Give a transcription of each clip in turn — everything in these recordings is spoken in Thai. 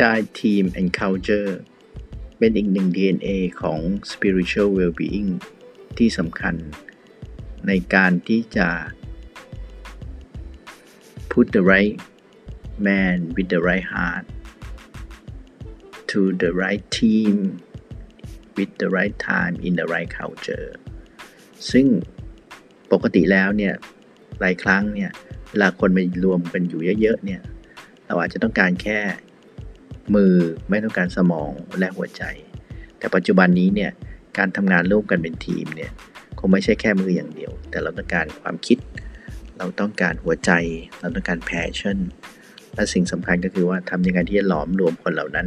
Agile Team and Culture เป็นอีกหนึ่ง DNA ของ Spiritual Well-being ที่สำคัญ ในการที่จะ put the right man with the right heart to the right team with the right time in the right culture ซึ่งปกติแล้วเนี่ยหลายครั้งเนี่ยเวลาคนมารวมกันอยู่เยอะๆเนี่ยเราอาจจะต้องการแค่ มือไม่ต้องการสมองและหัวใจ แต่ปัจจุบันนี้เนี่ยการทำงานร่วมกันเป็นทีมเนี่ยคงไม่ใช่แค่มืออย่างเดียว แต่เราต้องการความคิด เราต้องการหัวใจ เราต้องการ passion และสิ่งสำคัญก็คือว่าทำยังไงที่จะหลอมรวมคนเหล่านั้น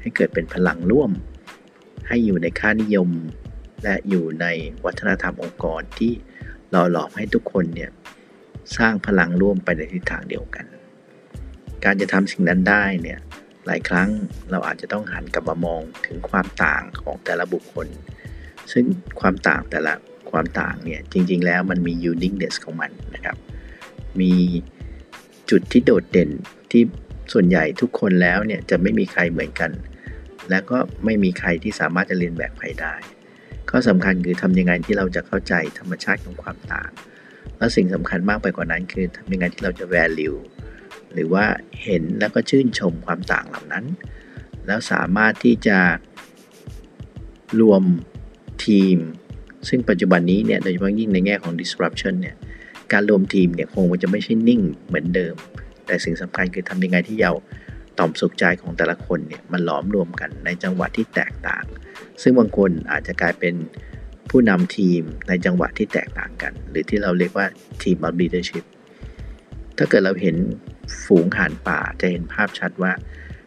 ให้เกิดเป็นพลังร่วม ให้อยู่ในค่านิยม และอยู่ในวัฒนธรรมองค์กรที่หล่อหลอมให้ทุกคนเนี่ยสร้างพลังร่วมไปในทิศทางเดียวกัน การจะทำสิ่งนั้นได้เนี่ย หลายครั้งเราอาจจะต้องหันกลับมามองถึงความต่างของแต่ละบุคคล ซึ่งความต่างแต่ละความต่างเนี่ยจริง ๆ แล้วมันมี uniqueness ของมันนะครับ มีจุดที่โดดเด่นที่ส่วนใหญ่ทุกคนแล้วเนี่ยจะไม่มีใครเหมือนกัน และก็ไม่มีใครที่สามารถจะเรียนแบบใครได้ข้อสำคัญคือทำยังไงที่เราจะเข้าใจธรรมชาติของความต่าง และสิ่งสำคัญมากไปกว่านั้นคือทำยังไงที่เราจะ value หรือว่าเห็นแล้วก็ชื่นชมความต่างเหล่านั้น แล้วสามารถที่จะรวมทีม ซึ่งปัจจุบันนี้เนี่ยโดยเฉพาะยิ่งในแง่ของ disruption เนี่ยการรวมทีมเนี่ยคงจะไม่ใช่นิ่งเหมือนเดิม แต่สิ่งสำคัญคือทำยังไงที่เราต่อมสุขใจของแต่ละคนเนี่ยมันหลอมรวมกันในจังหวะที่แตกต่าง ซึ่งบางคนอาจจะกลายเป็นผู้นำทีมในจังหวะที่แตกต่างกัน หรือที่เราเรียกว่า team of leadership ถ้าเกิดเราเห็นฝูงห่านป่าจะเห็นภาพชัดว่า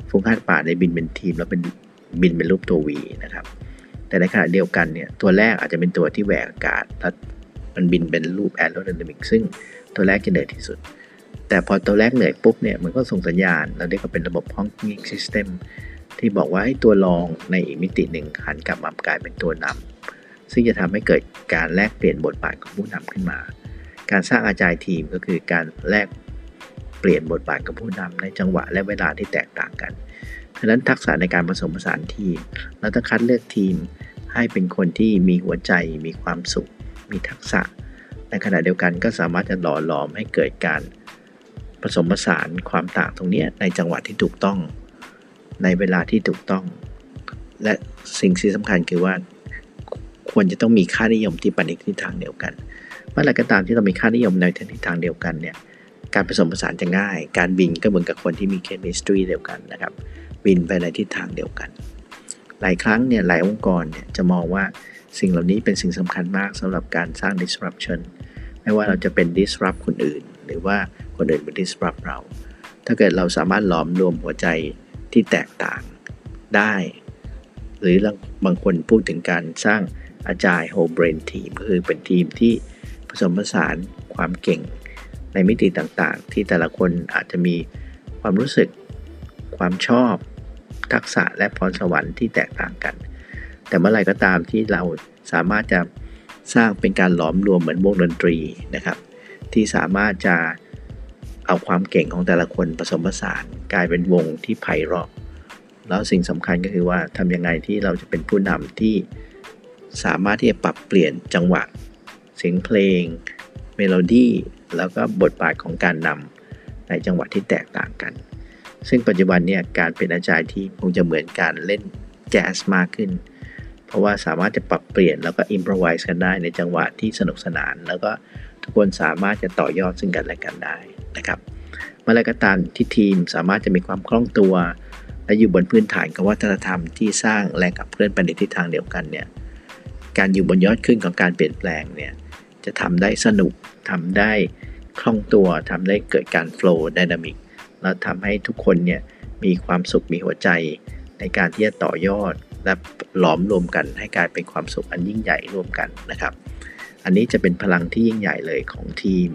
ฝูงห่านป่าในบินเป็นทีมแล้วเป็นบินเป็นรูปตัววีนะครับ แต่ในขณะเดียวกันเนี่ยตัวแรกอาจจะเป็นตัวที่แหวกอากาศแล้วมันบินเป็นรูปแอโรไดนามิกซึ่งตัวแรกจะเหนื่อยที่สุด แต่พอตัวแรกเหนื่อยปุ๊บเนี่ยมันก็ส่งสัญญาณเราเรียกว่าเป็นระบบห้องกิ้งซิสเต็มที่บอกว่าให้ตัวรองในอีกมิติหนึ่งหันกลับมากลายเป็นตัวนำซึ่งจะทำให้เกิดการแลกเปลี่ยนบทบาทของผู้นำขึ้นมา การสร้างอาจายทีมก็คือการแลกเปลี่ยนบทบาทกับผู้นำในจังหวะและเวลาที่แตกต่างกันฉะนั้นทักษะในการผสมผสานทีม เราต้องคัดเลือกทีมให้เป็นคนที่มีหัวใจ มีความสุข มีทักษะ ในขณะเดียวกันก็สามารถจะหล่อหลอมให้เกิดการผสมผสานความต่างตรงนี้ในจังหวะที่ถูกต้อง ในเวลาที่ถูกต้อง และสิ่งที่สำคัญคือว่า ควรจะต้องมีค่านิยมที่ปในทิศทางเดียวกัน เมื่อไรก็ตามที่เรามีค่านิยมในทิศทางเดียวกันเนี่ยการผสมผสานจะง่าย การบินก็เหมือนกับคนที่มีเคมีสตรีเดียวกันนะครับ บินไปในทิศทางเดียวกัน หลายครั้งเนี่ยหลายองค์กรเนี่ยจะมองว่าสิ่งเหล่านี้เป็นสิ่งสำคัญมากสำหรับการสร้าง disruption ไม่ว่าเราจะเป็น disrupt คนอื่น หรือว่าคนอื่นเป็น disrupt เรา ถ้าเกิดเราสามารถหลอมรวมหัวใจที่แตกต่างได้ หรือบางคนพูดถึงการสร้างอาจาย whole brain team ก็คือเป็นทีมที่ ผสมผสานความเก่งในมิติต่างๆ ที่แต่ละคนอาจจะมีความรู้สึก ความชอบ ทักษะและพรสวรรค์ที่แตกต่างกัน แต่เมื่อไรก็ตามที่เราสามารถจะสร้างเป็นการหลอมรวมเหมือนวงดนตรีนะครับ ที่สามารถจะเอาความเก่งของแต่ละคนผสมผสานกลายเป็นวงที่ไพเราะ แล้วสิ่งสำคัญก็คือว่าทำยังไงที่เราจะเป็นผู้นำที่สามารถที่จะปรับเปลี่ยนจังหวะ เสียงเพลง เมโลดี้แล้วก็บทบาทของการนำในจังหวะที่แตกต่างกัน ซึ่งปัจจุบันเนี่ยการเป็นอาจารย์ที่คงจะเหมือนการเล่นแจ๊สมากขึ้น เพราะว่าสามารถจะปรับเปลี่ยนแล้วก็ improvise กันได้ในจังหวะที่สนุกสนาน แล้วก็ทุกคนสามารถจะต่อยอดซึ่งกันและกันได้นะครับเมื่อไรก็ตามที่ทีมสามารถจะมีความคล่องตัว และอยู่บนพื้นฐานของวัฒนธรรมที่สร้างแรงขับเคลื่อนไปในทิศทางเดียวกันเนี่ยการอยู่บนยอดขึ้นของการเปลี่ยนแปลงเนี่ย จะทำได้สนุกทำได้คล่องตัวทำได้เกิดการโฟล์ดินามิกแล้วทำให้ทุกคนเนี่ยมีความสุขมีหัวใจในการที่จะต่อยอดและหลอมรวมกันให้กลายเป็นความสุขอันยิ่งใหญ่ร่วมกันนะครับ อันนี้จะเป็นพลังที่ยิ่งใหญ่เลยของทีม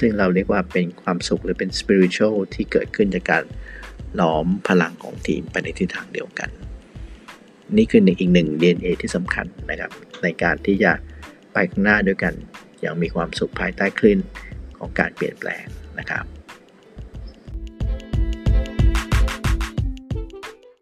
ซึ่งเราเรียกว่าเป็นความสุขหรือเป็นสปิริตชัลที่เกิดขึ้นจากการหลอมพลังของทีมไปในทิศทางเดียวกัน นี่คืออีกหนึ่ง DNA ที่สำคัญนะครับ ในการที่จะ ไปข้างหน้าด้วยกัน อย่างมีความสุขภายใต้คลื่นของการเปลี่ยนแปลงนะครับ